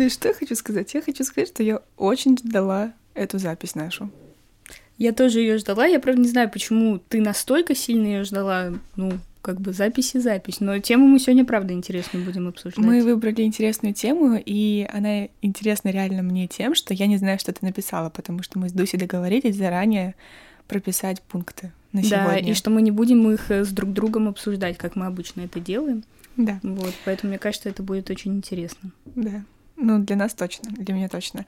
Да и что я хочу сказать? Я хочу сказать, что я очень ждала эту запись нашу. Я тоже ее ждала. Я, правда, не знаю, почему ты настолько сильно ее ждала. Ну, как бы запись и запись. Но тему мы сегодня, правда, интересную будем обсуждать. Мы выбрали интересную тему, и она интересна реально мне тем, что я не знаю, что ты написала, потому что мы с Дусей договорились заранее прописать пункты на сегодня. Да, и что мы не будем их э, с друг другом обсуждать, как мы обычно это делаем. Да. Вот, поэтому мне кажется, это будет очень интересно. Да. Ну, для нас точно, для меня точно.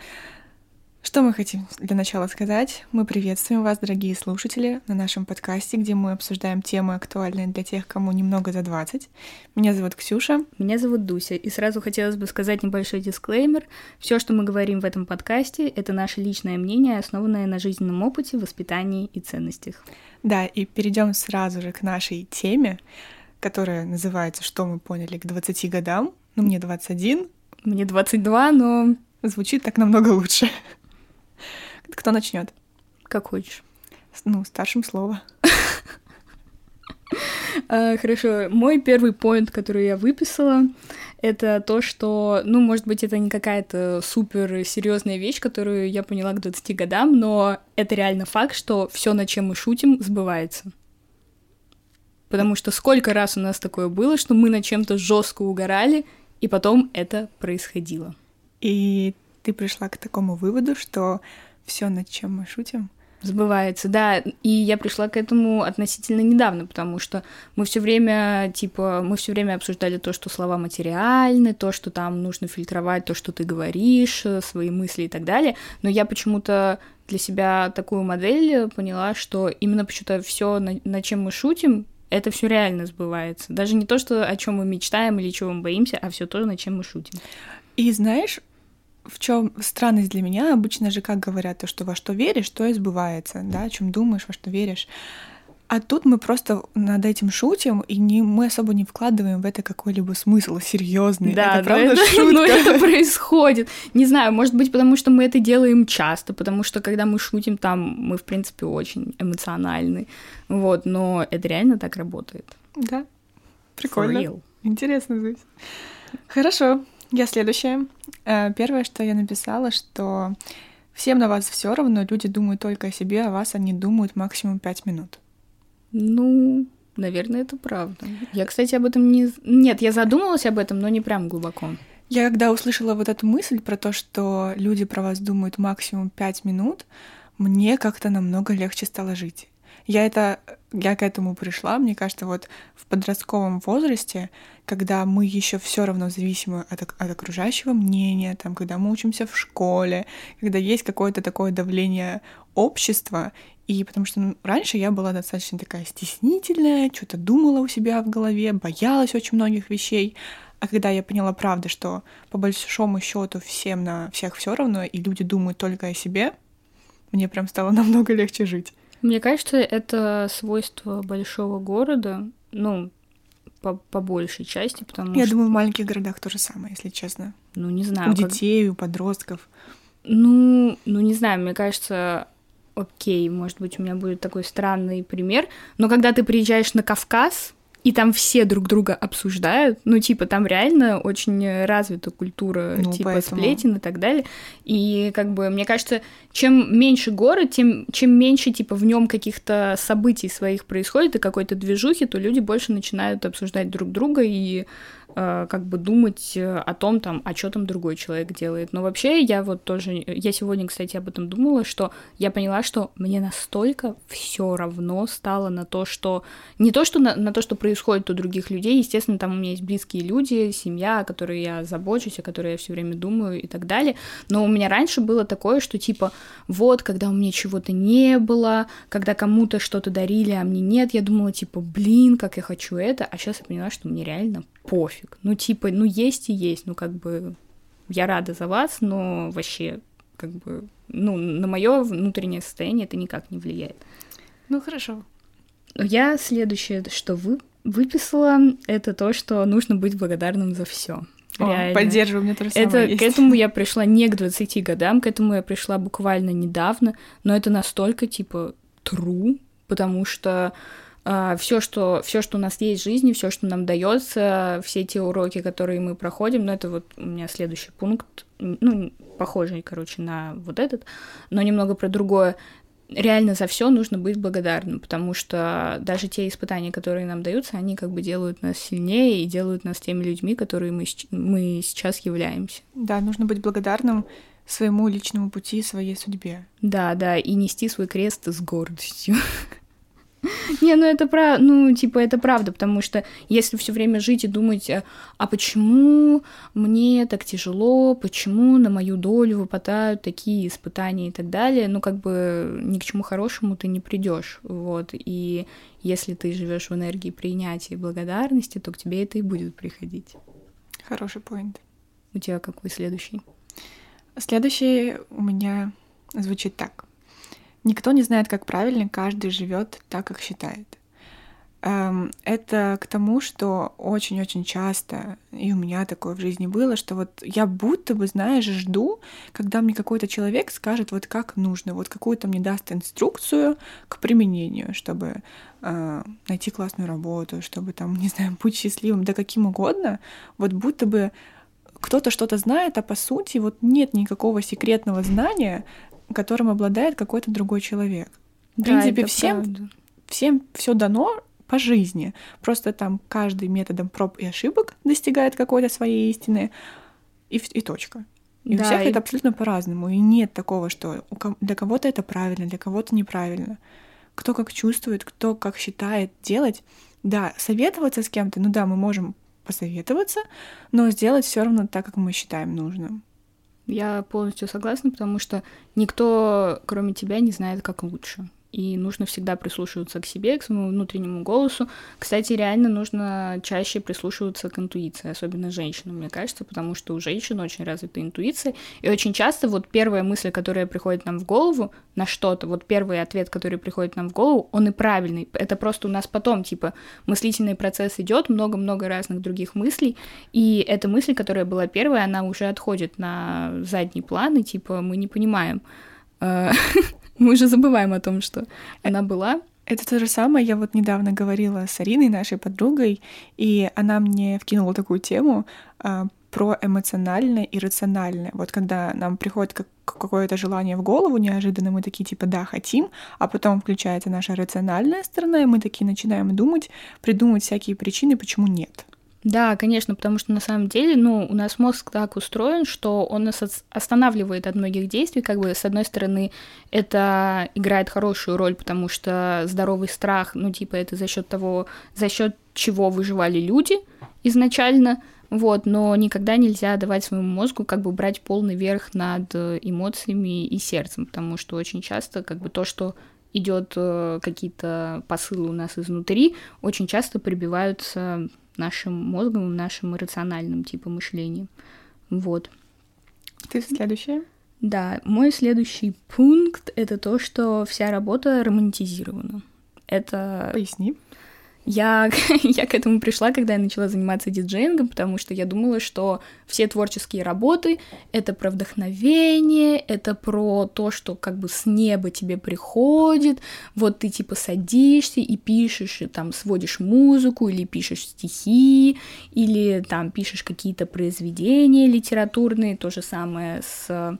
Что мы хотим для начала сказать? Мы приветствуем вас, дорогие слушатели, на нашем подкасте, где мы обсуждаем темы, актуальные для тех, кому немного за 20. Меня зовут Ксюша. Меня зовут Дуся. И сразу хотелось бы сказать небольшой дисклеймер. Все, что мы говорим в этом подкасте, это наше личное мнение, основанное на жизненном опыте, воспитании и ценностях. Да, и перейдем сразу же к нашей теме, которая называется «Что мы поняли к 20 годам?». Ну, мне 21. Мне 22, но... Звучит так намного лучше. Кто начнет? Как хочешь. Ну, старшим слово. А, хорошо. Мой первый поинт, который я выписала, это то, что, ну, может быть, это не какая-то супер серьезная вещь, которую я поняла к 20 годам, но это реально факт, что все, над чем мы шутим, сбывается. Потому что сколько раз у нас такое было, что мы над чем-то жестко угорали, и потом это происходило. И ты пришла к такому выводу, что все, над чем мы шутим, Сбывается, да. И я пришла к этому относительно недавно, потому что мы все время, типа, мы все время обсуждали то, что слова материальны, то, что там нужно фильтровать то, что ты говоришь, э, свои мысли и так далее. Но я почему-то для себя такую модель поняла, что именно почему-то все, над, над чем мы шутим, это все реально сбывается. Даже не то, что о чем мы мечтаем или чего мы боимся, а все то, над чем мы шутим. И знаешь, в чем странность для меня? Обычно же как говорят, то, что во что веришь, то и сбывается, да, о чем думаешь, во что веришь. А тут мы просто над этим шутим, и не, мы особо не вкладываем в это какой-либо смысл серьезный. Да, это правда это, шутка. Ну, это происходит. Не знаю, может быть, потому что мы это делаем часто, потому что когда мы шутим, там мы, в принципе, очень эмоциональны. Вот, но это реально так работает. Да. Прикольно. Интересно здесь. Хорошо. Я следующая. Э, первое, что я написала, что всем на вас все равно, люди думают только о себе, а вас они думают максимум пять минут. Ну, наверное, это правда. Я, кстати, об этом не... Нет, я задумалась об этом, но не прям глубоко. Я когда услышала вот эту мысль про то, что люди про вас думают максимум пять минут, мне как-то намного легче стало жить. Я это, я к этому пришла, мне кажется, вот в подростковом возрасте, когда мы еще все равно зависимы от, от окружающего мнения, там, когда мы учимся в школе, когда есть какое-то такое давление общества, и потому что ну, раньше я была достаточно такая стеснительная, что-то думала у себя в голове, боялась очень многих вещей, а когда я поняла правду, что по большому счету всем на всех все равно, и люди думают только о себе, мне прям стало намного легче жить. Мне кажется, это свойство большого города, ну, по, по большей части, потому Я что... думаю, в маленьких городах то же самое, если честно. Ну, не знаю. У как... детей, у подростков. Ну, ну, не знаю, мне кажется, окей, может быть, у меня будет такой странный пример, но когда ты приезжаешь на Кавказ, и там все друг друга обсуждают, ну, типа, там реально очень развита культура, ну, типа, поэтому... сплетен и так далее, и, как бы, мне кажется, чем меньше город, тем, чем меньше, типа, в нем каких-то событий своих происходит и какой-то движухи, то люди больше начинают обсуждать друг друга и как бы думать э, о том, там, а что там другой человек делает. Но вообще я вот тоже, я сегодня, кстати, об этом думала, что я поняла, что мне настолько все равно стало на то, что не то, что на, на то, что происходит у других людей, естественно, там у меня есть близкие люди, семья, о которой я забочусь, о которой я все время думаю и так далее. Но у меня раньше было такое, что типа вот, когда у меня чего-то не было, когда кому-то что-то дарили, а мне нет, я думала типа, блин, как я хочу это, а сейчас я поняла, что мне реально пофиг. Ну, типа, ну, есть и есть, ну, как бы, я рада за вас, но вообще, как бы, ну, на мое внутреннее состояние это никак не влияет. Ну, хорошо. Я следующее, что вы выписала, это то, что нужно быть благодарным за все. Реально. Поддерживаю, мне тоже это, есть. К этому я пришла не к 20 годам, к этому я пришла буквально недавно, но это настолько, типа, true, потому что все, что, все, что у нас есть в жизни, все, что нам дается, все те уроки, которые мы проходим, ну, это вот у меня следующий пункт, ну, похожий, короче, на вот этот, но немного про другое. Реально за все нужно быть благодарным, потому что даже те испытания, которые нам даются, они как бы делают нас сильнее и делают нас теми людьми, которые мы, мы сейчас являемся. Да, нужно быть благодарным своему личному пути, своей судьбе. Да, да, и нести свой крест с гордостью. Не, ну это про, ну типа это правда, потому что если все время жить и думать, а, а почему мне так тяжело, почему на мою долю выпадают такие испытания и так далее, ну как бы ни к чему хорошему ты не придешь, вот. И если ты живешь в энергии принятия и благодарности, то к тебе это и будет приходить. Хороший поинт. У тебя какой следующий? Следующий у меня звучит так. Никто не знает, как правильно, каждый живет так, как считает. Эм, это к тому, что очень-очень часто, и у меня такое в жизни было, что вот я будто бы, знаешь, жду, когда мне какой-то человек скажет, вот как нужно, вот какую-то мне даст инструкцию к применению, чтобы э, найти классную работу, чтобы там, не знаю, быть счастливым, да каким угодно, вот будто бы кто-то что-то знает, а по сути вот нет никакого секретного знания, которым обладает какой-то другой человек. В да, принципе, всем, всем все дано по жизни. Просто там каждый методом проб и ошибок достигает какой-то своей истины, и, и точка. И да, у всех и... это абсолютно по-разному. И нет такого, что для кого-то это правильно, для кого-то неправильно. Кто как чувствует, кто как считает делать. Да, советоваться с кем-то, ну да, мы можем посоветоваться, но сделать все равно так, как мы считаем нужным. Я полностью согласна, потому что никто, кроме тебя, не знает, как лучше и нужно всегда прислушиваться к себе, к своему внутреннему голосу. Кстати, реально нужно чаще прислушиваться к интуиции, особенно женщинам, мне кажется, потому что у женщин очень развита интуиция, и очень часто вот первая мысль, которая приходит нам в голову на что-то, вот первый ответ, который приходит нам в голову, он и правильный. Это просто у нас потом, типа, мыслительный процесс идет, много-много разных других мыслей, и эта мысль, которая была первая, она уже отходит на задний план, и, типа, мы не понимаем, э, Мы уже забываем о том, что она была. Это то же самое. Я вот недавно говорила с Ариной, нашей подругой, и она мне вкинула такую тему а, про эмоциональное и рациональное. Вот когда нам приходит как какое-то желание в голову, неожиданно мы такие типа да, хотим, а потом включается наша рациональная сторона, и мы такие начинаем думать, придумывать всякие причины, почему нет. Да, конечно, потому что на самом деле, ну, у нас мозг так устроен, что он нас останавливает от многих действий. Как бы, с одной стороны, это играет хорошую роль, потому что здоровый страх, ну, типа, это за счет того, за счет чего выживали люди изначально, вот, но никогда нельзя давать своему мозгу как бы брать полный верх над эмоциями и сердцем, потому что очень часто как бы то, что идет э, какие-то посылы у нас изнутри, очень часто прибиваются нашим мозгом, нашим рациональным типом мышления. Вот. Ты следующая? Да, мой следующий пункт — это то, что вся работа романтизирована. Это... Поясни. Я, я к этому пришла, когда я начала заниматься диджеингом, потому что я думала, что все творческие работы — это про вдохновение, это про то, что как бы с неба тебе приходит, вот ты типа садишься и пишешь, и там сводишь музыку, или пишешь стихи, или там пишешь какие-то произведения литературные, то же самое с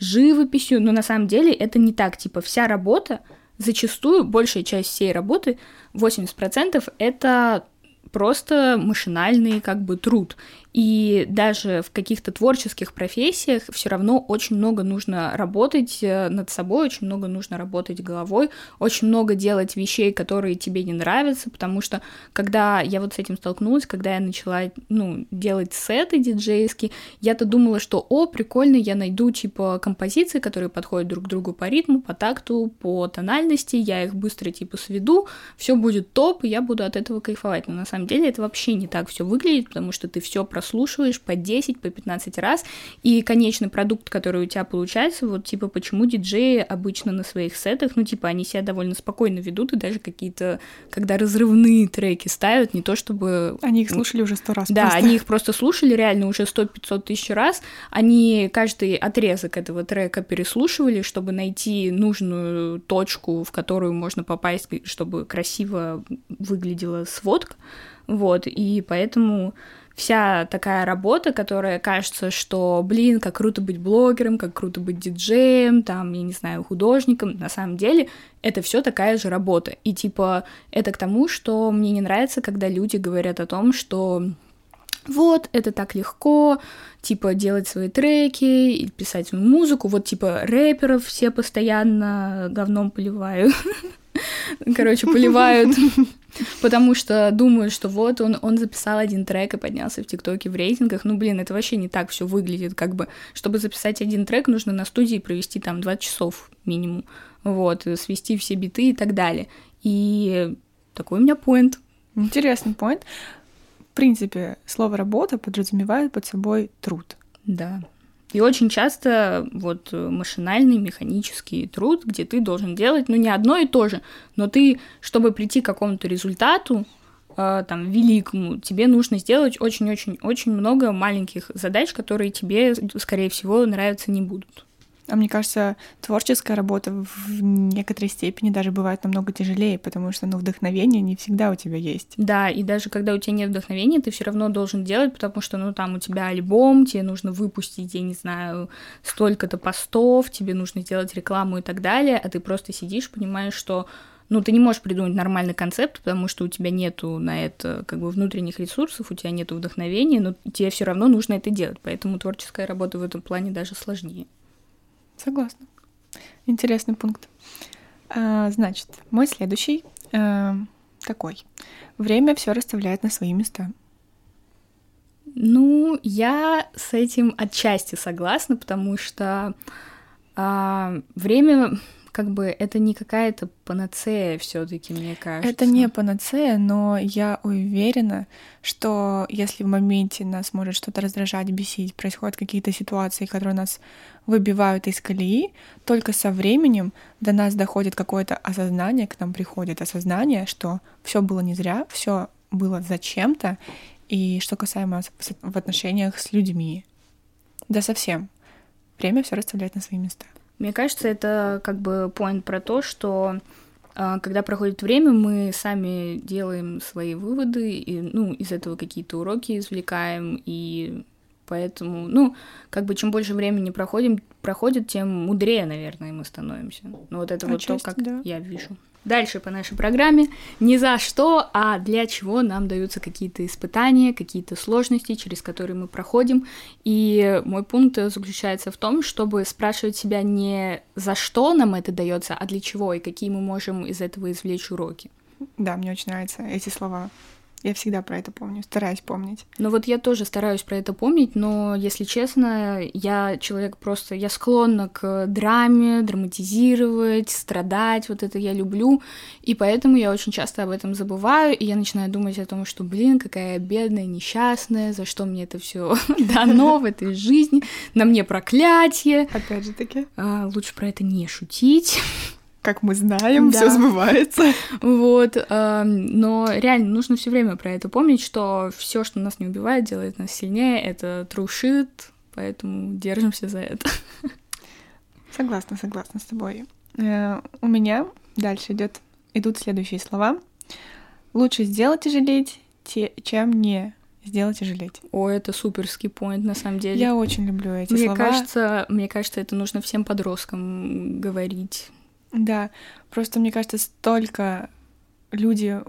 живописью, но на самом деле это не так, типа вся работа зачастую большая часть всей работы, 80%, это просто машинальный как бы труд. И даже в каких-то творческих профессиях все равно очень много нужно работать э, над собой, очень много нужно работать головой, очень много делать вещей, которые тебе не нравятся, потому что когда я вот с этим столкнулась, когда я начала, ну, делать сеты диджейские, я-то думала, что, о, прикольно, я найду, типа, композиции, которые подходят друг к другу по ритму, по такту, по тональности, я их быстро, типа, сведу, все будет топ, и я буду от этого кайфовать. Но на самом деле это вообще не так все выглядит, потому что ты все про прослушиваешь по 10, по 15 раз, и конечный продукт, который у тебя получается, вот типа почему диджеи обычно на своих сетах, ну типа они себя довольно спокойно ведут, и даже какие-то, когда разрывные треки ставят, не то чтобы... Они их слушали уже сто раз. Да, просто. они их просто слушали реально уже 100-500 тысяч раз, они каждый отрезок этого трека переслушивали, чтобы найти нужную точку, в которую можно попасть, чтобы красиво выглядела сводка, вот, и поэтому вся такая работа, которая кажется, что, блин, как круто быть блогером, как круто быть диджеем, там, я не знаю, художником, на самом деле это все такая же работа. И типа это к тому, что мне не нравится, когда люди говорят о том, что вот, это так легко, типа, делать свои треки, писать свою музыку, вот, типа, рэперов все постоянно говном поливаю. Короче, поливают, потому что думают, что вот он, он записал один трек и поднялся в ТикТоке в рейтингах. Ну, блин, это вообще не так все выглядит. Как бы, чтобы записать один трек, нужно на студии провести там 20 часов минимум. Вот, свести все биты и так далее. И такой у меня поинт. Интересный поинт. В принципе, слово «работа» подразумевает под собой труд. Да. И очень часто вот машинальный, механический труд, где ты должен делать, ну, не одно и то же, но ты, чтобы прийти к какому-то результату, э, там, великому, тебе нужно сделать очень-очень-очень много маленьких задач, которые тебе, скорее всего, нравиться не будут. А мне кажется, творческая работа в некоторой степени даже бывает намного тяжелее, потому что ну, вдохновение не всегда у тебя есть. Да, и даже когда у тебя нет вдохновения, ты все равно должен делать, потому что, ну, там у тебя альбом, тебе нужно выпустить, я не знаю, столько-то постов, тебе нужно сделать рекламу и так далее, а ты просто сидишь, понимаешь, что ну, ты не можешь придумать нормальный концепт, потому что у тебя нету на это как бы внутренних ресурсов, у тебя нету вдохновения, но тебе все равно нужно это делать, поэтому творческая работа в этом плане даже сложнее. Согласна. Интересный пункт. А, значит, мой следующий а, такой. Время все расставляет на свои места. Ну, я с этим отчасти согласна, потому что а, время как бы это не какая-то панацея все-таки, мне кажется. Это не панацея, но я уверена, что если в моменте нас может что-то раздражать, бесить, происходят какие-то ситуации, которые нас выбивают из колеи, только со временем до нас доходит какое-то осознание, к нам приходит осознание, что все было не зря, все было зачем-то, и что касаемо в отношениях с людьми. Да совсем. Время все расставляет на свои места. Мне кажется, это как бы поинт про то, что а, когда проходит время, мы сами делаем свои выводы, и, ну, из этого какие-то уроки извлекаем, и поэтому, ну, как бы чем больше времени проходим, проходит, тем мудрее, наверное, мы становимся. Ну, вот это Отчасти, вот то, как да. я вижу. Дальше по нашей программе не за что, а для чего нам даются какие-то испытания, какие-то сложности, через которые мы проходим. И мой пункт заключается в том, чтобы спрашивать себя не за что нам это дается, а для чего и какие мы можем из этого извлечь уроки. Да, мне очень нравятся эти слова. Я всегда про это помню, стараюсь помнить. Ну вот я тоже стараюсь про это помнить, но, если честно, я человек просто... Я склонна к драме, драматизировать, страдать, вот это я люблю, и поэтому я очень часто об этом забываю, и я начинаю думать о том, что, блин, какая бедная, несчастная, за что мне это все дано в этой жизни, на мне проклятие. Опять же таки. А, лучше про это не шутить как мы знаем, да. все сбывается. Вот, э, но реально нужно все время про это помнить, что все, что нас не убивает, делает нас сильнее. Это shit, поэтому держимся за это. Согласна, согласна с тобой. Э, у меня дальше идет, идут следующие слова. Лучше сделать и жалеть, те, чем не сделать и жалеть. О, это суперский point, на самом деле. Я очень люблю эти мне слова. Кажется, мне кажется, это нужно всем подросткам говорить да, просто мне кажется, столько люди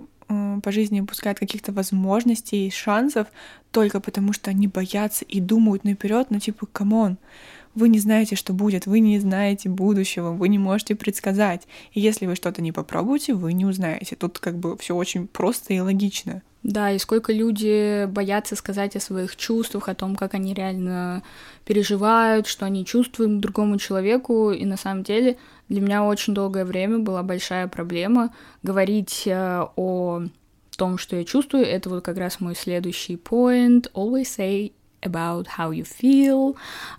по жизни упускают каких-то возможностей и шансов только потому, что они боятся и думают наперед, ну типа, come on, вы не знаете, что будет, вы не знаете будущего, вы не можете предсказать. И если вы что-то не попробуете, вы не узнаете. Тут как бы все очень просто и логично. Да, и сколько люди боятся сказать о своих чувствах, о том, как они реально переживают, что они чувствуют другому человеку, и на самом деле для меня очень долгое время была большая проблема говорить э, о том, что я чувствую, это вот как раз мой следующий point. Always say about how you feel.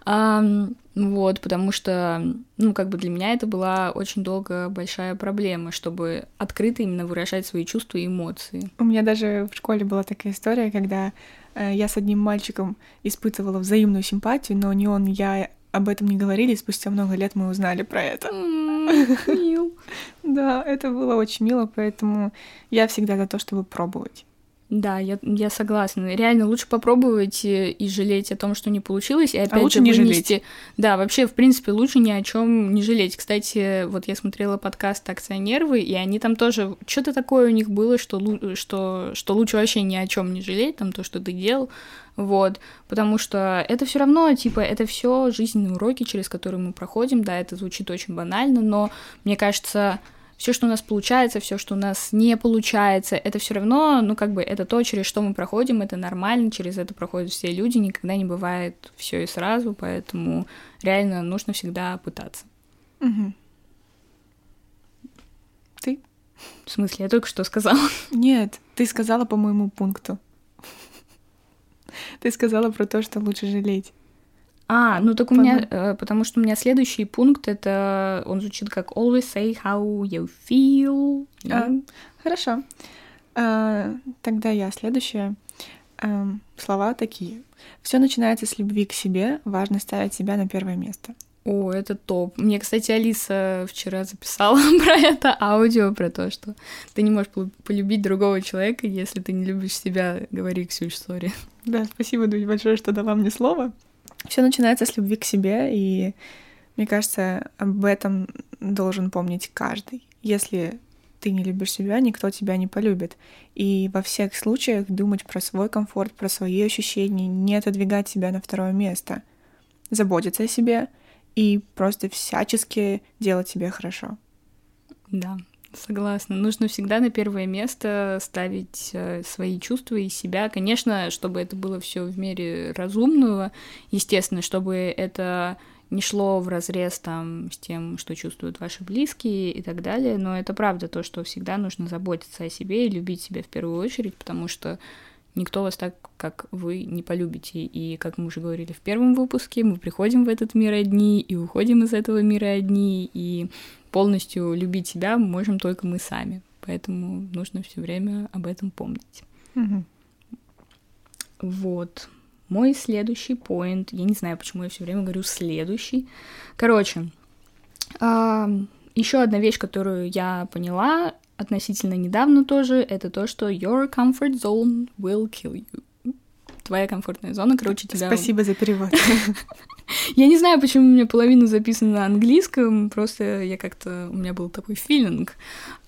Um, вот, потому что, ну, как бы для меня это была очень долго большая проблема, чтобы открыто именно выражать свои чувства и эмоции. У меня даже в школе была такая история, когда э, я с одним мальчиком испытывала взаимную симпатию, но ни он, я об этом не говорили, и спустя много лет мы узнали про это. Мил. Да, это было очень мило, поэтому я всегда за то, чтобы пробовать. Да, я, я согласна. Реально лучше попробовать и жалеть о том, что не получилось, и опять а лучше же не вынести. жалеть. Да, вообще, в принципе, лучше ни о чем не жалеть. Кстати, вот я смотрела подкаст «Акционервы», и они там тоже... Что-то такое у них было, что, что, что лучше вообще ни о чем не жалеть, там то, что ты делал, вот, потому что это все равно, типа, это все жизненные уроки, через которые мы проходим, да, это звучит очень банально, но мне кажется, все, что у нас получается, все, что у нас не получается, это все равно, ну, как бы, это то, через что мы проходим, это нормально, через это проходят все люди, никогда не бывает все и сразу, поэтому реально нужно всегда пытаться. Угу. Ты? В смысле, я только что сказала? Нет, ты сказала по моему пункту. Ты сказала про то, что лучше жалеть. А, ну так у меня, э, потому что у меня следующий пункт это, он звучит как always say how you feel. А, хорошо. А, тогда я следующая. А, слова такие. Все начинается с любви к себе. Важно ставить себя на первое место. О, это топ. Мне, кстати, Алиса вчера записала про это аудио, про то, что ты не можешь полюбить другого человека, если ты не любишь себя. Говори, Ксюш, сори. Да, спасибо, Дудь, большое, что дала мне слово. Все начинается с любви к себе, и мне кажется, об этом должен помнить каждый. Если ты не любишь себя, никто тебя не полюбит. И во всех случаях думать про свой комфорт, про свои ощущения, не отодвигать себя на второе место, заботиться о себе и просто всячески делать себе хорошо. Да, Согласна. Нужно всегда на первое место ставить э, свои чувства и себя. Конечно, чтобы это было все в мере разумного, естественно, чтобы это не шло в разрез там с тем, что чувствуют ваши близкие и так далее. Но это правда то, что всегда нужно заботиться о себе и любить себя в первую очередь, потому что никто вас так, как вы, не полюбите. И, как мы уже говорили в первом выпуске, мы приходим в этот мир одни и уходим из этого мира одни, и полностью любить себя можем только мы сами. Поэтому нужно все время об этом помнить. Угу. Вот. Мой следующий поинт. Я не знаю, почему я все время говорю следующий. Короче, а, еще одна вещь, которую я поняла относительно недавно тоже, это то, что your comfort zone will kill you твоя комфортная зона, короче, тебя... Спасибо за перевод. Я не знаю, почему у меня половина записана на английском, просто я как-то... У меня был такой филинг.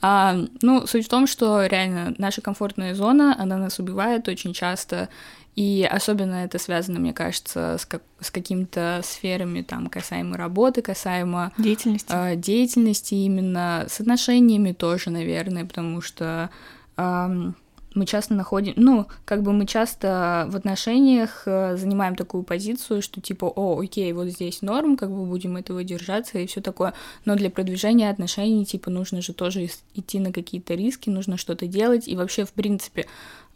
А, ну, суть в том, что реально наша комфортная зона, она нас убивает очень часто, и особенно это связано, мне кажется, с, как, с какими-то сферами, там, касаемо работы, касаемо... Деятельности. Э, деятельности именно, с отношениями тоже, наверное, потому что... Э, мы часто находим, ну, как бы мы часто в отношениях э, занимаем такую позицию, что типа, о, окей, вот здесь норм, как бы будем этого держаться и все такое, но для продвижения отношений, типа, нужно же тоже идти на какие-то риски, нужно что-то делать, и вообще, в принципе,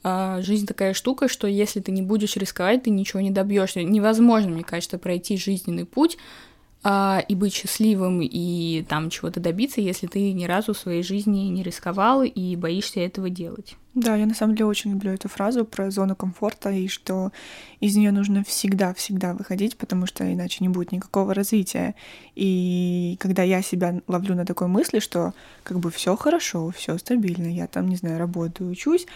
а, жизнь такая штука, что если ты не будешь рисковать, ты ничего не добьешься. Невозможно, мне кажется, пройти жизненный путь, а, и быть счастливым и там чего-то добиться, если ты ни разу в своей жизни не рисковал и боишься этого делать. Да, я на самом деле очень люблю эту фразу про зону комфорта и что из нее нужно всегда-всегда выходить, потому что иначе не будет никакого развития. И когда я себя ловлю на такой мысли, что как бы все хорошо, все стабильно, я там, не знаю, работаю, учусь,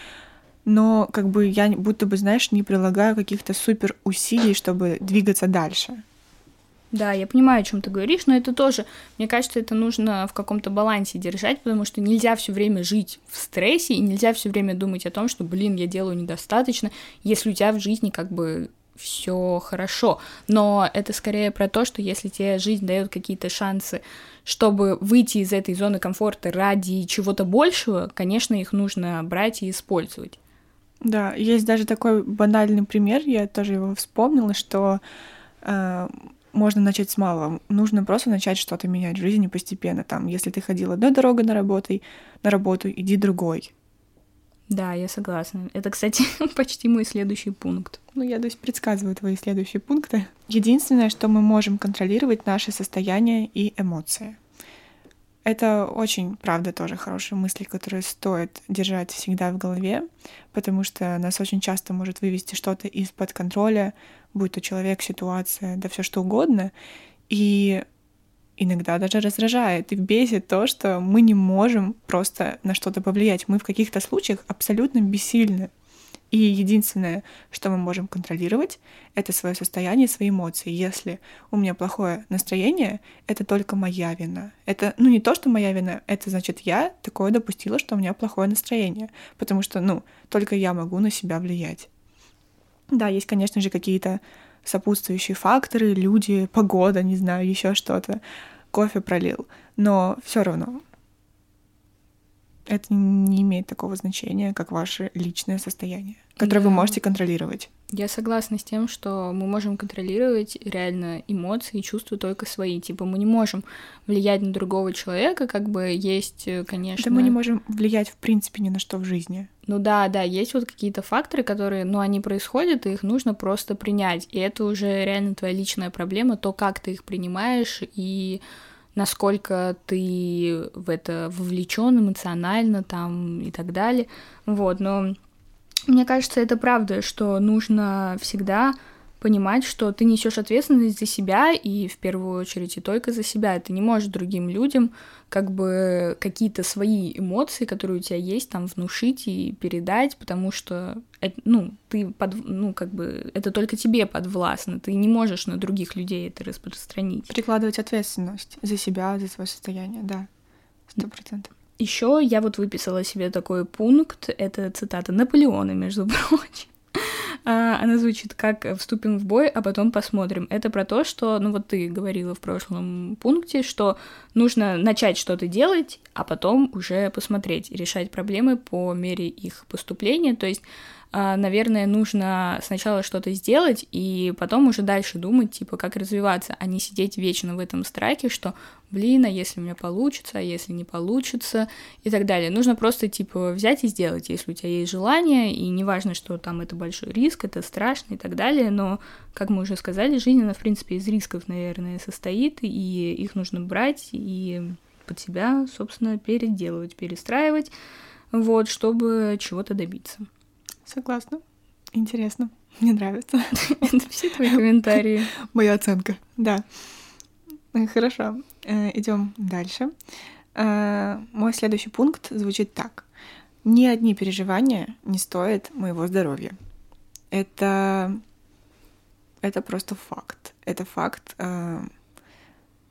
но как бы я будто бы, знаешь, не прилагаю каких-то супер усилий, чтобы двигаться дальше. Да, я понимаю, о чем ты говоришь, но это тоже, мне кажется, это нужно в каком-то балансе держать, потому что нельзя все время жить в стрессе и нельзя все время думать о том, что, блин, я делаю недостаточно, если у тебя в жизни как бы все хорошо. Но это скорее про то, что если тебе жизнь дает какие-то шансы, чтобы выйти из этой зоны комфорта ради чего-то большего, конечно, их нужно брать и использовать. Да, есть даже такой банальный пример, я тоже его вспомнила, что э, можно начать с малого. Нужно просто начать что-то менять в жизни постепенно. Там, если ты ходил одной дорогой на работу, на работу, иди другой. Да, я согласна. Это, кстати, почти мой следующий пункт. Ну, я, то есть, предсказываю твои следующие пункты. Единственное, что мы можем контролировать, наши состояния и эмоции. Это очень, правда, тоже хорошие мысли, которые стоит держать всегда в голове, потому что нас очень часто может вывести что-то из-под контроля, будь то человек, ситуация, да все что угодно. И иногда даже раздражает и бесит то, что мы не можем просто на что-то повлиять. Мы в каких-то случаях абсолютно бессильны. И единственное, что мы можем контролировать, это свое состояние, свои эмоции. Если у меня плохое настроение, это только моя вина. Это, ну, не то, что моя вина, это значит, я такое допустила, что у меня плохое настроение. Потому что, ну, только я могу на себя влиять. Да, есть, конечно же, какие-то сопутствующие факторы, люди, погода, не знаю, еще что-то, кофе пролил. Но все равно это не имеет такого значения, как ваше личное состояние, которое да. вы можете контролировать. Я согласна с тем, что мы можем контролировать реально эмоции и чувства только свои. Типа мы не можем влиять на другого человека, как бы есть, э, конечно... Да мы не можем влиять в принципе ни на что в жизни. Ну да, да, есть вот какие-то факторы, которые, ну, они происходят, и их нужно просто принять. И это уже реально твоя личная проблема, то, как ты их принимаешь, и насколько ты в это вовлечен эмоционально там и так далее. Вот, но мне кажется, это правда, что нужно всегда понимать, что ты несешь ответственность за себя и в первую очередь и только за себя. Ты не можешь другим людям как бы какие-то свои эмоции, которые у тебя есть, там внушить и передать, потому что это, ну ты под, ну как бы это только тебе подвластно, ты не можешь на других людей это распространить. Прикладывать ответственность за себя, за свое состояние, да, сто процентов. Еще я вот выписала себе такой пункт, это цитата Наполеона, между прочим. А, она звучит как «вступим в бой, а потом посмотрим». Это про то, что, ну вот ты говорила в прошлом пункте, что нужно начать что-то делать, а потом уже посмотреть, решать проблемы по мере их поступления. То есть а, наверное, нужно сначала что-то сделать и потом уже дальше думать, типа, как развиваться, а не сидеть вечно в этом страхе, что, блин, а если у меня получится, а если не получится и так далее. Нужно просто, типа, взять и сделать, если у тебя есть желание, и неважно, что там это большой риск, это страшно и так далее, но, как мы уже сказали, жизнь, она, в принципе, из рисков, наверное, состоит, и их нужно брать и под себя, собственно, переделывать, перестраивать, вот, чтобы чего-то добиться. Согласна. Интересно. Мне нравится. Это все твои комментарии. Моя оценка, да. Хорошо. Э, Идем дальше. Э, мой следующий пункт звучит так. Ни одни переживания не стоят моего здоровья. Это это просто факт. Это факт.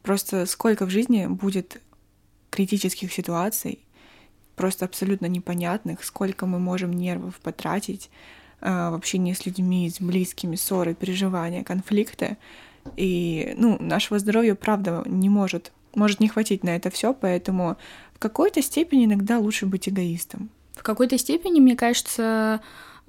Просто сколько в жизни будет критических ситуаций, просто абсолютно непонятных, сколько мы можем нервов потратить э, в общении с людьми, с близкими, ссоры, переживания, конфликты. И, ну, нашего здоровья, правда, не может, может не хватить на это все, поэтому в какой-то степени иногда лучше быть эгоистом. В какой-то степени, мне кажется,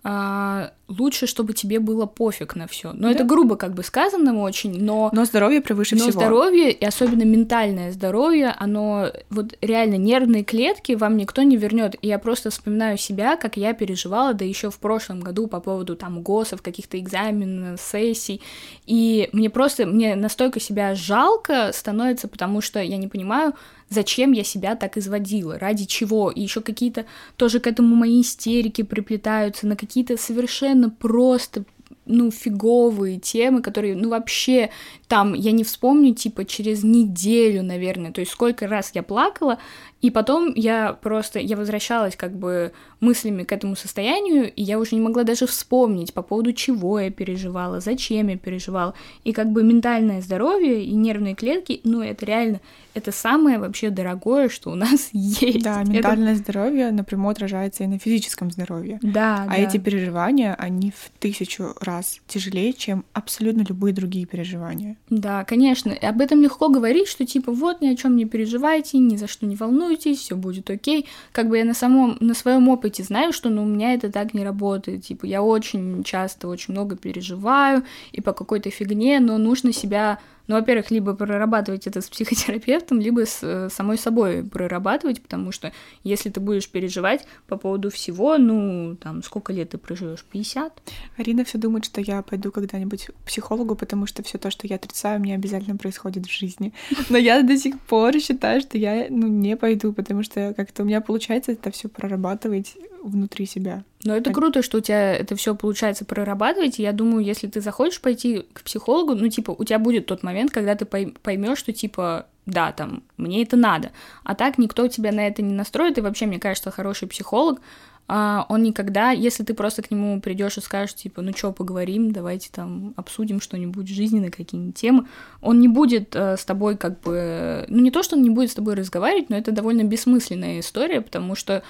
а, лучше, чтобы тебе было пофиг на все. Но да? это грубо как бы сказано очень, но... Но здоровье превыше но всего. здоровье, и особенно ментальное здоровье, оно... Вот реально нервные клетки вам никто не вернет. И я просто вспоминаю себя, как я переживала, да еще в прошлом году по поводу там ГОСов, каких-то экзаменов, сессий. И мне просто... Мне настолько себя жалко становится, потому что я не понимаю, зачем я себя так изводила, ради чего. И еще какие-то тоже к этому мои истерики приплетаются на какие-то совершенно совершенно просто ну, фиговые темы, которые, ну, вообще, там, я не вспомню, типа, через неделю, наверное, то есть сколько раз я плакала, и потом я просто, я возвращалась как бы мыслями к этому состоянию, и я уже не могла даже вспомнить, по поводу чего я переживала, зачем я переживала. И как бы ментальное здоровье и нервные клетки, ну, это реально, это самое вообще дорогое, что у нас есть. Да, ментальное это... здоровье напрямую отражается и на физическом здоровье. Да, А да. эти переживания, они в тысячу раз тяжелее, чем абсолютно любые другие переживания. Да, конечно. Об этом легко говорить, что типа вот ни о чем не переживайте, ни за что не волнуйтесь, все будет окей. Как бы я на самом, на своем опыте знаю, что ну, у меня это так не работает. Типа, я очень часто очень много переживаю и по какой-то фигне, но нужно себя Ну, во-первых, либо прорабатывать это с психотерапевтом, либо с э, самой собой прорабатывать, потому что если ты будешь переживать по поводу всего, ну, там, сколько лет ты проживешь? 50? Арина все думает, что я пойду когда-нибудь к психологу, потому что все то, что я отрицаю, мне обязательно происходит в жизни. Но я до сих пор считаю, что я, ну, не пойду, потому что как-то у меня получается это все прорабатывать внутри себя. Но это круто, что у тебя это все получается прорабатывать. И я думаю, если ты захочешь пойти к психологу, ну, типа, у тебя будет тот момент, когда ты поймешь, что, типа, да, там, мне это надо. А так никто тебя на это не настроит. И вообще, мне кажется, хороший психолог, а, он никогда, если ты просто к нему придешь и скажешь, типа, ну что, поговорим, давайте там обсудим что-нибудь жизненные какие-нибудь темы, он не будет э, с тобой как бы, ну не то, что он не будет с тобой разговаривать, но это довольно бессмысленная история, потому что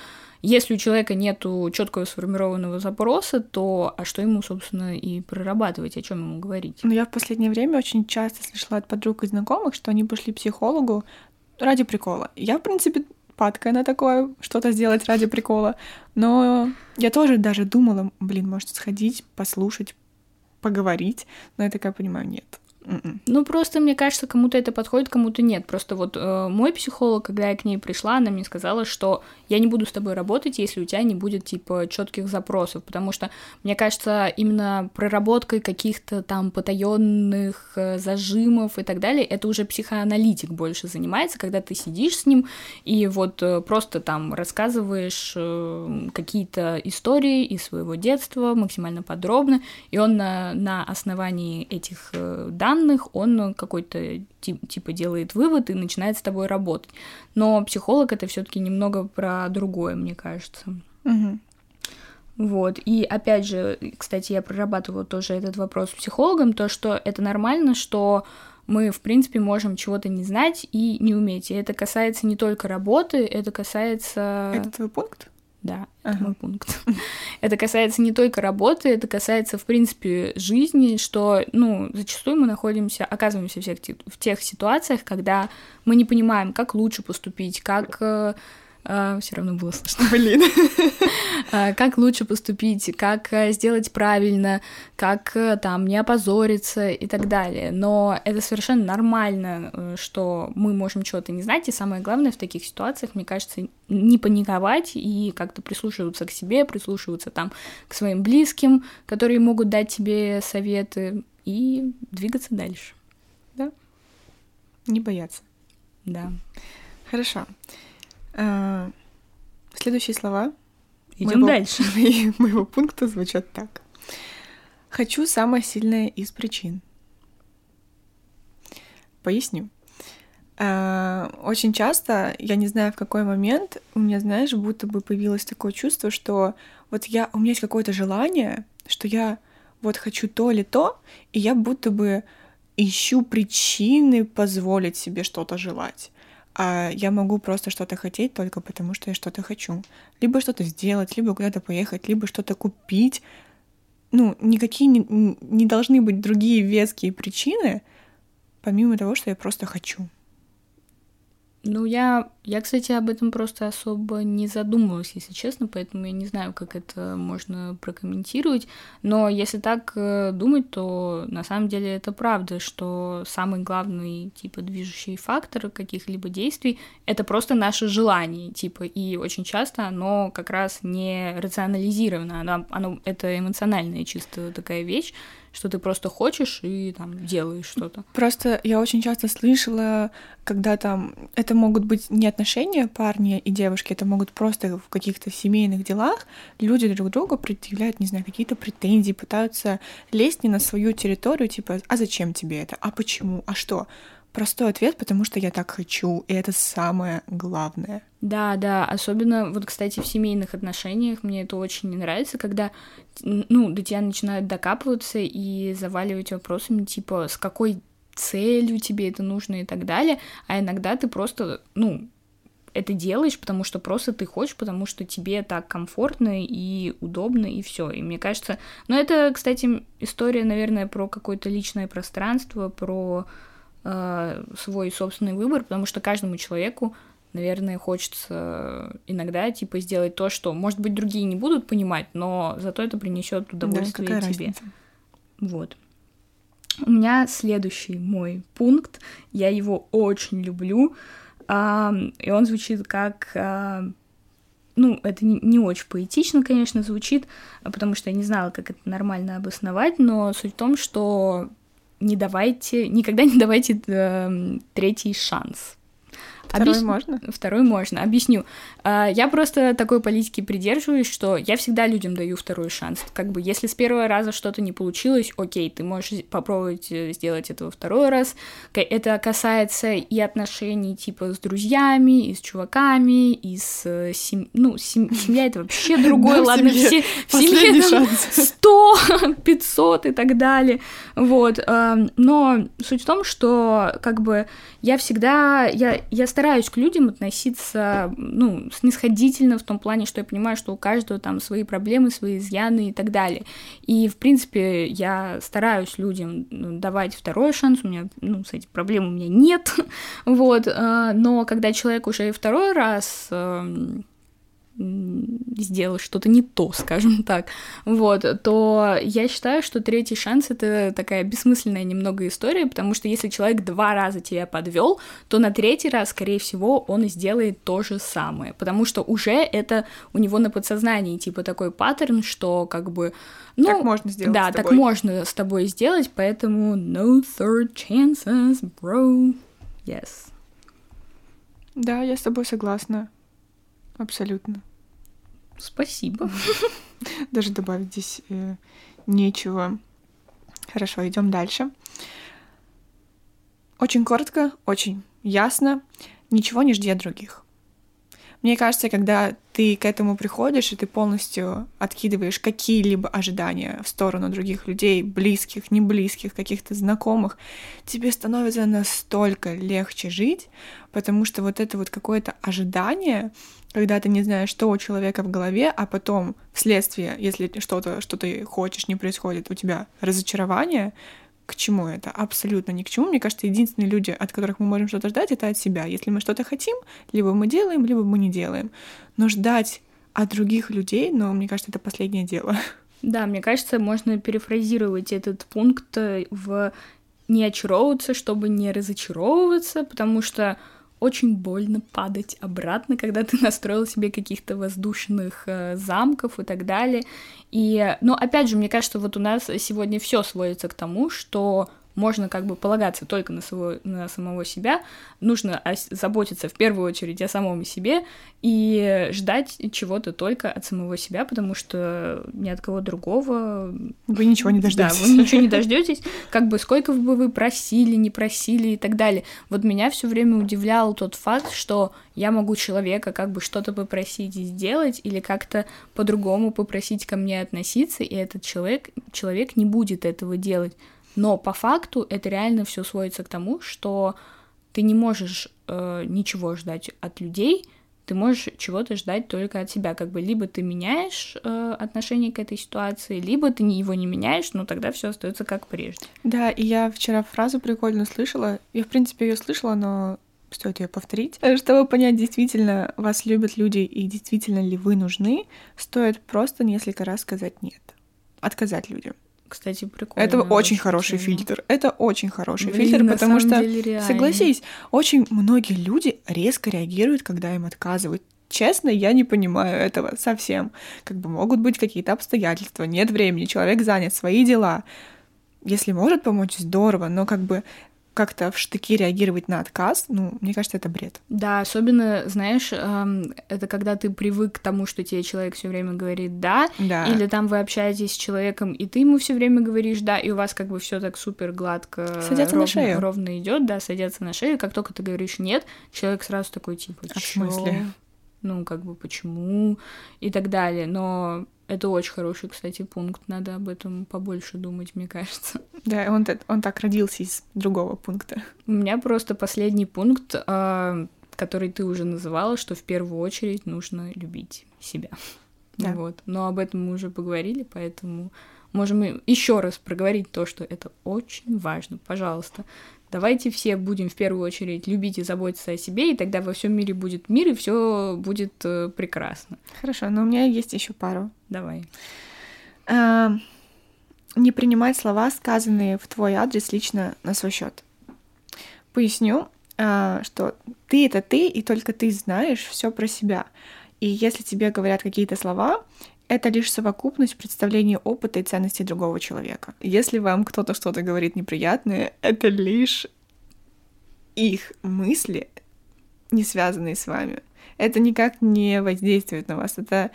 если у человека нету четкого сформированного запроса, то а что ему, собственно, и прорабатывать, о чем ему говорить? Ну, я в последнее время очень часто слышала от подруг и знакомых, что они пошли психологу ради прикола. Я, в принципе, падкая на такое, что-то сделать ради прикола. Но я тоже даже думала, блин, может сходить, послушать, поговорить. Но я такая понимаю, нет. М-м. Ну, просто, мне кажется, кому-то это подходит, кому-то нет. Просто вот э, мой психолог, когда я к ней пришла, она мне сказала, что я не буду с тобой работать, если у тебя не будет, типа, четких запросов, потому что, мне кажется, именно проработкой каких-то там потаенных э, зажимов и так далее, это уже психоаналитик больше занимается, когда ты сидишь с ним и вот э, просто там рассказываешь э, какие-то истории из своего детства максимально подробно, и он на, на основании этих э, данных данных, он какой-то типа делает вывод и начинает с тобой работать. Но психолог это все-таки немного про другое, мне кажется. Угу. Вот. И опять же, кстати, я прорабатывала тоже этот вопрос с психологом, то, что это нормально, что мы, в принципе, можем чего-то не знать и не уметь. И это касается не только работы, это касается... Это твой пункт? Да, это ага. мой пункт. это касается не только работы, это касается, в принципе, жизни, что, ну, зачастую мы находимся, оказываемся в тех, в тех ситуациях, когда мы не понимаем, как лучше поступить, как а, все равно было слышно. Блин. А, как лучше поступить, как э, сделать правильно, как э, там не опозориться и так далее. Но это совершенно нормально, э, что мы можем чего-то не знать, и самое главное в таких ситуациях, мне кажется, не паниковать и как-то прислушиваться к себе, прислушиваться там к своим близким, которые могут дать тебе советы, и двигаться дальше. Да? Не бояться. Да. Хорошо. А, следующие слова. Идем моего, дальше. Моего пункта звучат так. Хочу самое сильное из причин. Поясню. А, очень часто, я не знаю в какой момент, у меня, знаешь, будто бы появилось такое чувство, что вот я, у меня есть какое-то желание, что я вот хочу то или то, и я будто бы ищу причины позволить себе что-то желать а я могу просто что-то хотеть только потому, что я что-то хочу. Либо что-то сделать, либо куда-то поехать, либо что-то купить. Ну, никакие не, не должны быть другие веские причины, помимо того, что я просто хочу. Ну, я, я, кстати, об этом просто особо не задумывалась, если честно, поэтому я не знаю, как это можно прокомментировать. Но если так э, думать, то на самом деле это правда, что самый главный, типа, движущий фактор каких-либо действий — это просто наше желание, типа, и очень часто оно как раз не рационализировано, оно, оно это эмоциональная чисто такая вещь, что ты просто хочешь и там делаешь что-то. Просто я очень часто слышала, когда там это могут быть не отношения парня и девушки, это могут просто в каких-то семейных делах люди друг другу предъявляют, не знаю, какие-то претензии, пытаются лезть не на свою территорию, типа, а зачем тебе это, а почему, а что? Простой ответ, потому что я так хочу, и это самое главное. Да, да, особенно вот, кстати, в семейных отношениях мне это очень не нравится, когда, ну, до тебя начинают докапываться и заваливать вопросами, типа, с какой целью тебе это нужно и так далее, а иногда ты просто, ну, это делаешь, потому что просто ты хочешь, потому что тебе так комфортно и удобно, и все. И мне кажется, ну это, кстати, история, наверное, про какое-то личное пространство, про э, свой собственный выбор, потому что каждому человеку, наверное, хочется иногда типа сделать то, что, может быть, другие не будут понимать, но зато это принесет удовольствие да, тебе. Разница? Вот. У меня следующий мой пункт. Я его очень люблю. А, и он звучит как... А, ну, это не, не очень поэтично, конечно, звучит, потому что я не знала, как это нормально обосновать, но суть в том, что не давайте, никогда не давайте э, третий шанс Второй Объяс... можно? Второй можно. Объясню. А, я просто такой политики придерживаюсь, что я всегда людям даю второй шанс. Как бы, если с первого раза что-то не получилось, окей, ты можешь попробовать э, сделать это во второй раз. Это касается и отношений типа с друзьями, и с чуваками, и с э, сем... ну, сем... семья это вообще другое, ладно, все в семье 100, 500 и так далее. Вот. Но суть в том, что как бы я всегда, я, я стараюсь к людям относиться, ну, снисходительно в том плане, что я понимаю, что у каждого там свои проблемы, свои изъяны и так далее. И, в принципе, я стараюсь людям ну, давать второй шанс, у меня, ну, с этим проблем у меня нет, вот, а, но когда человек уже второй раз эм, сделал что-то не то, скажем так, вот, то я считаю, что третий шанс это такая бессмысленная немного история, потому что если человек два раза тебя подвел, то на третий раз, скорее всего, он сделает то же самое, потому что уже это у него на подсознании, типа такой паттерн, что как бы, ну, так можно сделать да, так можно с тобой сделать, поэтому no third chances, bro, yes. Да, я с тобой согласна. Абсолютно. Спасибо. Даже добавить здесь э, нечего. Хорошо, идем дальше. Очень коротко, очень ясно. Ничего не жди от других. Мне кажется, когда ты к этому приходишь, и ты полностью откидываешь какие-либо ожидания в сторону других людей, близких, не близких, каких-то знакомых, тебе становится настолько легче жить, потому что вот это вот какое-то ожидание, когда ты не знаешь, что у человека в голове, а потом вследствие, если что-то, что ты хочешь, не происходит, у тебя разочарование, к чему это? Абсолютно ни к чему. Мне кажется, единственные люди, от которых мы можем что-то ждать, это от себя. Если мы что-то хотим, либо мы делаем, либо мы не делаем. Но ждать от других людей, но ну, мне кажется, это последнее дело. Да, мне кажется, можно перефразировать этот пункт в не очаровываться, чтобы не разочаровываться, потому что очень больно падать обратно, когда ты настроил себе каких-то воздушных э, замков и так далее. И, но опять же, мне кажется, вот у нас сегодня все сводится к тому, что можно как бы полагаться только на, своего, на самого себя, нужно заботиться в первую очередь о самом себе и ждать чего-то только от самого себя, потому что ни от кого другого... Вы ничего не дождетесь. Да, вы ничего не дождетесь, как бы сколько бы вы просили, не просили и так далее. Вот меня все время удивлял тот факт, что я могу человека как бы что-то попросить и сделать или как-то по-другому попросить ко мне относиться, и этот человек, человек не будет этого делать. Но по факту это реально все сводится к тому, что ты не можешь э, ничего ждать от людей, ты можешь чего-то ждать только от себя. Как бы либо ты меняешь э, отношение к этой ситуации, либо ты его не меняешь, но тогда все остается как прежде. Да, и я вчера фразу прикольно слышала. Я, в принципе, ее слышала, но стоит ее повторить. Э, чтобы понять, действительно вас любят люди и действительно ли вы нужны, стоит просто несколько раз сказать нет. Отказать людям кстати, прикольно. Это очень хороший тему. фильтр. Это очень хороший Блин, фильтр, потому что, деле, согласись, очень многие люди резко реагируют, когда им отказывают. Честно, я не понимаю этого совсем. Как бы могут быть какие-то обстоятельства, нет времени, человек занят, свои дела. Если может помочь, здорово, но как бы как-то в штыки реагировать на отказ, ну, мне кажется, это бред. Да, особенно, знаешь, эм, это когда ты привык к тому, что тебе человек все время говорит да, да, или там вы общаетесь с человеком, и ты ему все время говоришь да, и у вас как бы все так супер гладко, садятся ровно, на шею. ровно идет, да, садятся на шею, как только ты говоришь нет, человек сразу такой типа, а в смысле? Ну, как бы почему и так далее, но это очень хороший, кстати, пункт. Надо об этом побольше думать, мне кажется. Да, он, он так родился из другого пункта. У меня просто последний пункт, а, который ты уже называла, что в первую очередь нужно любить себя. Да. Вот. Но об этом мы уже поговорили, поэтому можем еще раз проговорить то, что это очень важно. Пожалуйста, Давайте все будем в первую очередь любить и заботиться о себе, и тогда во всем мире будет мир, и все будет э, прекрасно. Хорошо, но у меня есть еще пару. Давай. А, не принимать слова, сказанные в твой адрес лично на свой счет. Поясню, а, что ты это ты, и только ты знаешь все про себя. И если тебе говорят какие-то слова, это лишь совокупность представлений опыта и ценностей другого человека. Если вам кто-то что-то говорит неприятное, это лишь их мысли, не связанные с вами. Это никак не воздействует на вас. Это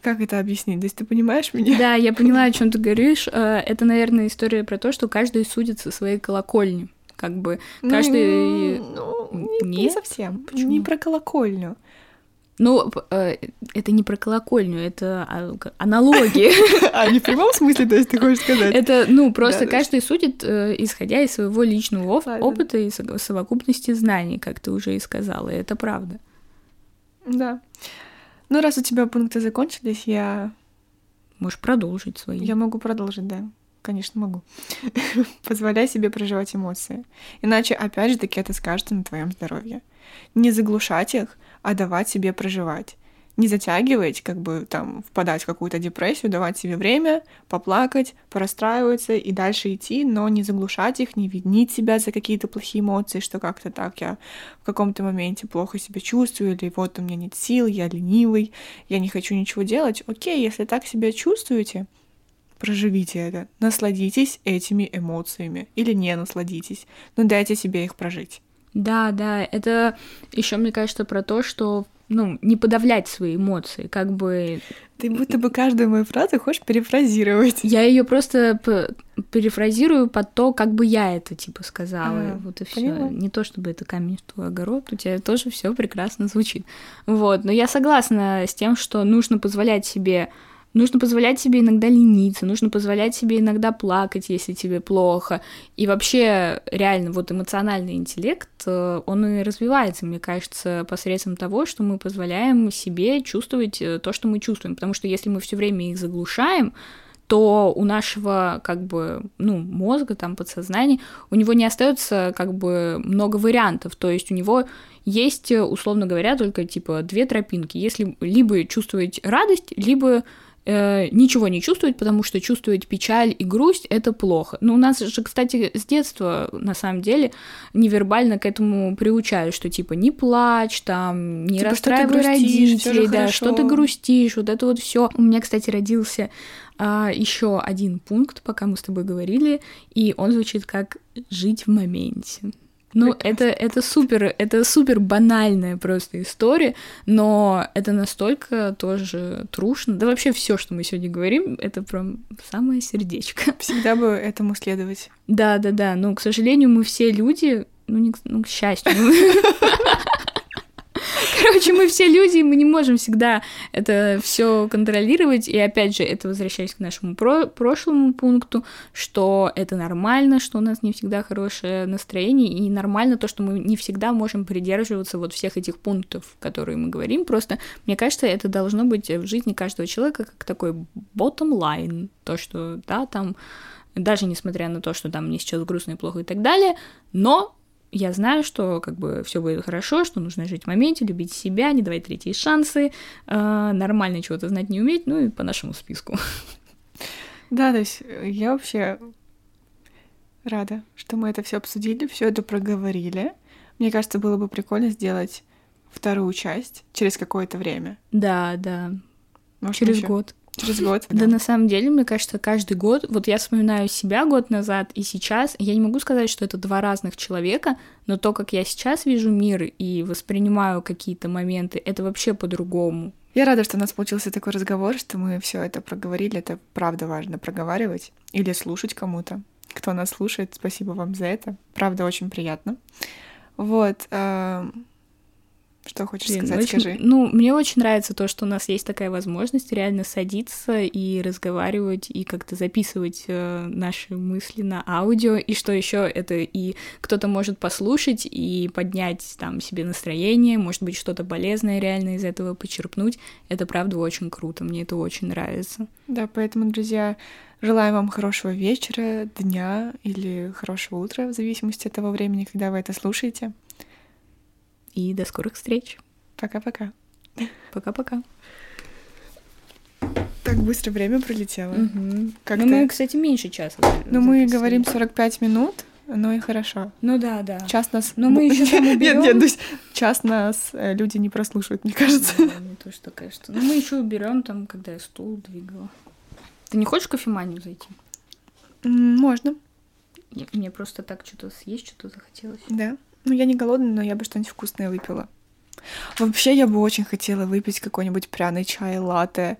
как это объяснить? То есть ты понимаешь меня? Да, я поняла, о чем ты говоришь. Э, это, наверное, история про то, что каждый судит со своей колокольни. Как бы каждый... Ну, не, не совсем. Почему? Не про колокольню. Ну, э, это не про колокольню, это а, аналогии. А не в прямом смысле, то есть ты хочешь сказать? Это, ну, просто каждый судит, э, исходя из своего личного опыта и совокупности знаний, как ты уже и сказала, и это правда. Да. Ну, раз у тебя пункты закончились, я... Можешь продолжить свои. Я могу продолжить, да. Конечно, могу. Позволяй себе проживать эмоции. Иначе, опять же таки, это скажется на твоем здоровье. Не заглушать их, а давать себе проживать. Не затягивать, как бы там впадать в какую-то депрессию, давать себе время, поплакать, порастраиваться и дальше идти, но не заглушать их, не винить себя за какие-то плохие эмоции, что как-то так я в каком-то моменте плохо себя чувствую, или вот у меня нет сил, я ленивый, я не хочу ничего делать. Окей, если так себя чувствуете, проживите это, насладитесь этими эмоциями или не насладитесь, но дайте себе их прожить. Да, да, это еще, мне кажется, про то, что ну, не подавлять свои эмоции, как бы... Ты будто бы каждую мою фразу хочешь перефразировать. Я ее просто перефразирую под то, как бы я это типа сказала. А, вот и все. Не то, чтобы это камень в твой огород, у тебя тоже все прекрасно звучит. Вот. Но я согласна с тем, что нужно позволять себе Нужно позволять себе иногда лениться, нужно позволять себе иногда плакать, если тебе плохо. И вообще, реально, вот эмоциональный интеллект, э, он и развивается, мне кажется, посредством того, что мы позволяем себе чувствовать э, то, что мы чувствуем. Потому что если мы все время их заглушаем, то у нашего как бы ну мозга там подсознания у него не остается как бы много вариантов то есть у него есть условно говоря только типа две тропинки если либо чувствовать радость либо э, ничего не чувствовать, потому что чувствовать печаль и грусть это плохо. Но у нас же, кстати, с детства, на самом деле, невербально к этому приучают, что типа не плачь, там, не типа, расстраивай что родителей, да, хорошо. что ты грустишь, вот это вот все. У меня, кстати, родился а, еще один пункт, пока мы с тобой говорили, и он звучит как жить в моменте. Ну, это, это супер, это супер банальная просто история, но это настолько тоже трушно. Да вообще все, что мы сегодня говорим, это прям самое сердечко. Всегда бы этому следовать. Да, да, да. Но, к сожалению, мы все люди, ну, не, ну к счастью. Короче, мы все люди, мы не можем всегда это все контролировать. И опять же, это возвращаясь к нашему про прошлому пункту, что это нормально, что у нас не всегда хорошее настроение, и нормально то, что мы не всегда можем придерживаться вот всех этих пунктов, которые мы говорим. Просто, мне кажется, это должно быть в жизни каждого человека как такой bottom line, то, что, да, там даже несмотря на то, что там мне сейчас грустно и плохо и так далее, но я знаю, что как бы все будет хорошо, что нужно жить в моменте, любить себя, не давать третьи шансы, э, нормально чего-то знать не уметь, ну и по нашему списку. Да, то есть я вообще рада, что мы это все обсудили, все это проговорили. Мне кажется, было бы прикольно сделать вторую часть через какое-то время. Да, да. Может, через еще... год. Через год. Да. да, на самом деле, мне кажется, каждый год, вот я вспоминаю себя год назад и сейчас, я не могу сказать, что это два разных человека, но то, как я сейчас вижу мир и воспринимаю какие-то моменты, это вообще по-другому. Я рада, что у нас получился такой разговор, что мы все это проговорили. Это правда важно проговаривать или слушать кому-то. Кто нас слушает, спасибо вам за это. Правда, очень приятно. Вот. Что хочешь Блин, сказать, очень, скажи. Ну, мне очень нравится то, что у нас есть такая возможность реально садиться и разговаривать, и как-то записывать э, наши мысли на аудио, и что еще это и кто-то может послушать и поднять там себе настроение, может быть, что-то полезное реально из этого почерпнуть. Это правда очень круто, мне это очень нравится. Да, поэтому, друзья, желаем вам хорошего вечера, дня или хорошего утра, в зависимости от того времени, когда вы это слушаете. И до скорых встреч. Пока-пока. Пока-пока. Так быстро время пролетело. Мгм. Как ну, мы, кстати, меньше часа. Ну, мы говорим 45 минут, ну и хорошо. Ну да, да. Час нас... Но мы ещё там Нет, уберём. нет, Дусь, час нас э, люди не прослушают, мне кажется. Да, не то, что кажется. Ну, мы еще уберем там, когда я стул двигала. Ты не хочешь кофеманию зайти? Можно, Мне просто так что-то съесть, что-то захотелось. да. Ну, я не голодная, но я бы что-нибудь вкусное выпила. Вообще, я бы очень хотела выпить какой-нибудь пряный чай, латте,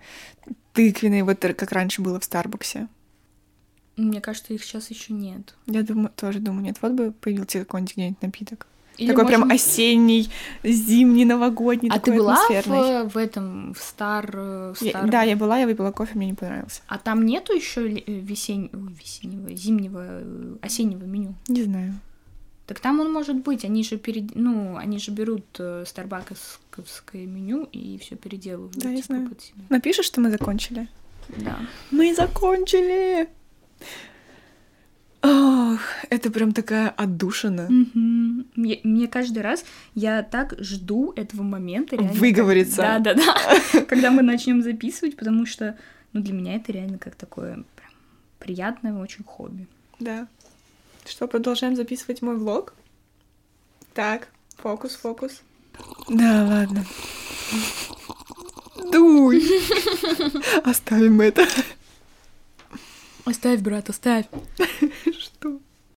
тыквенный, вот как раньше было в Старбаксе. Мне кажется, их сейчас еще нет. Я думаю, тоже думаю, нет, вот бы появился какой-нибудь где-нибудь напиток. Или, такой прям может, осенний, зимний, новогодний, А ты такой была атмосферный. в, в этом, в Стар... э, в Я- Стар- да, я была, я выпила кофе, мне не понравился. А там нету еще весеннего, весеннего, зимнего, э, осеннего меню? Не знаю. Так там он может быть. Они же перед... ну, они же берут э, старбаковское меню и все переделывают. Да, я типа, знаю. Напишешь, что мы закончили? Да. Мы закончили! Ох, это прям такая отдушина. Мгм. Мне, мне каждый раз я так жду этого момента. реально, Выговориться. Да, да, да. Когда мы начнем записывать, потому что, ну, для меня это реально как такое прям приятное очень хобби. Да. Что, продолжаем записывать мой влог? Так, фокус, фокус. Да, ладно. Дуй! Оставим это. Оставь, брат, оставь.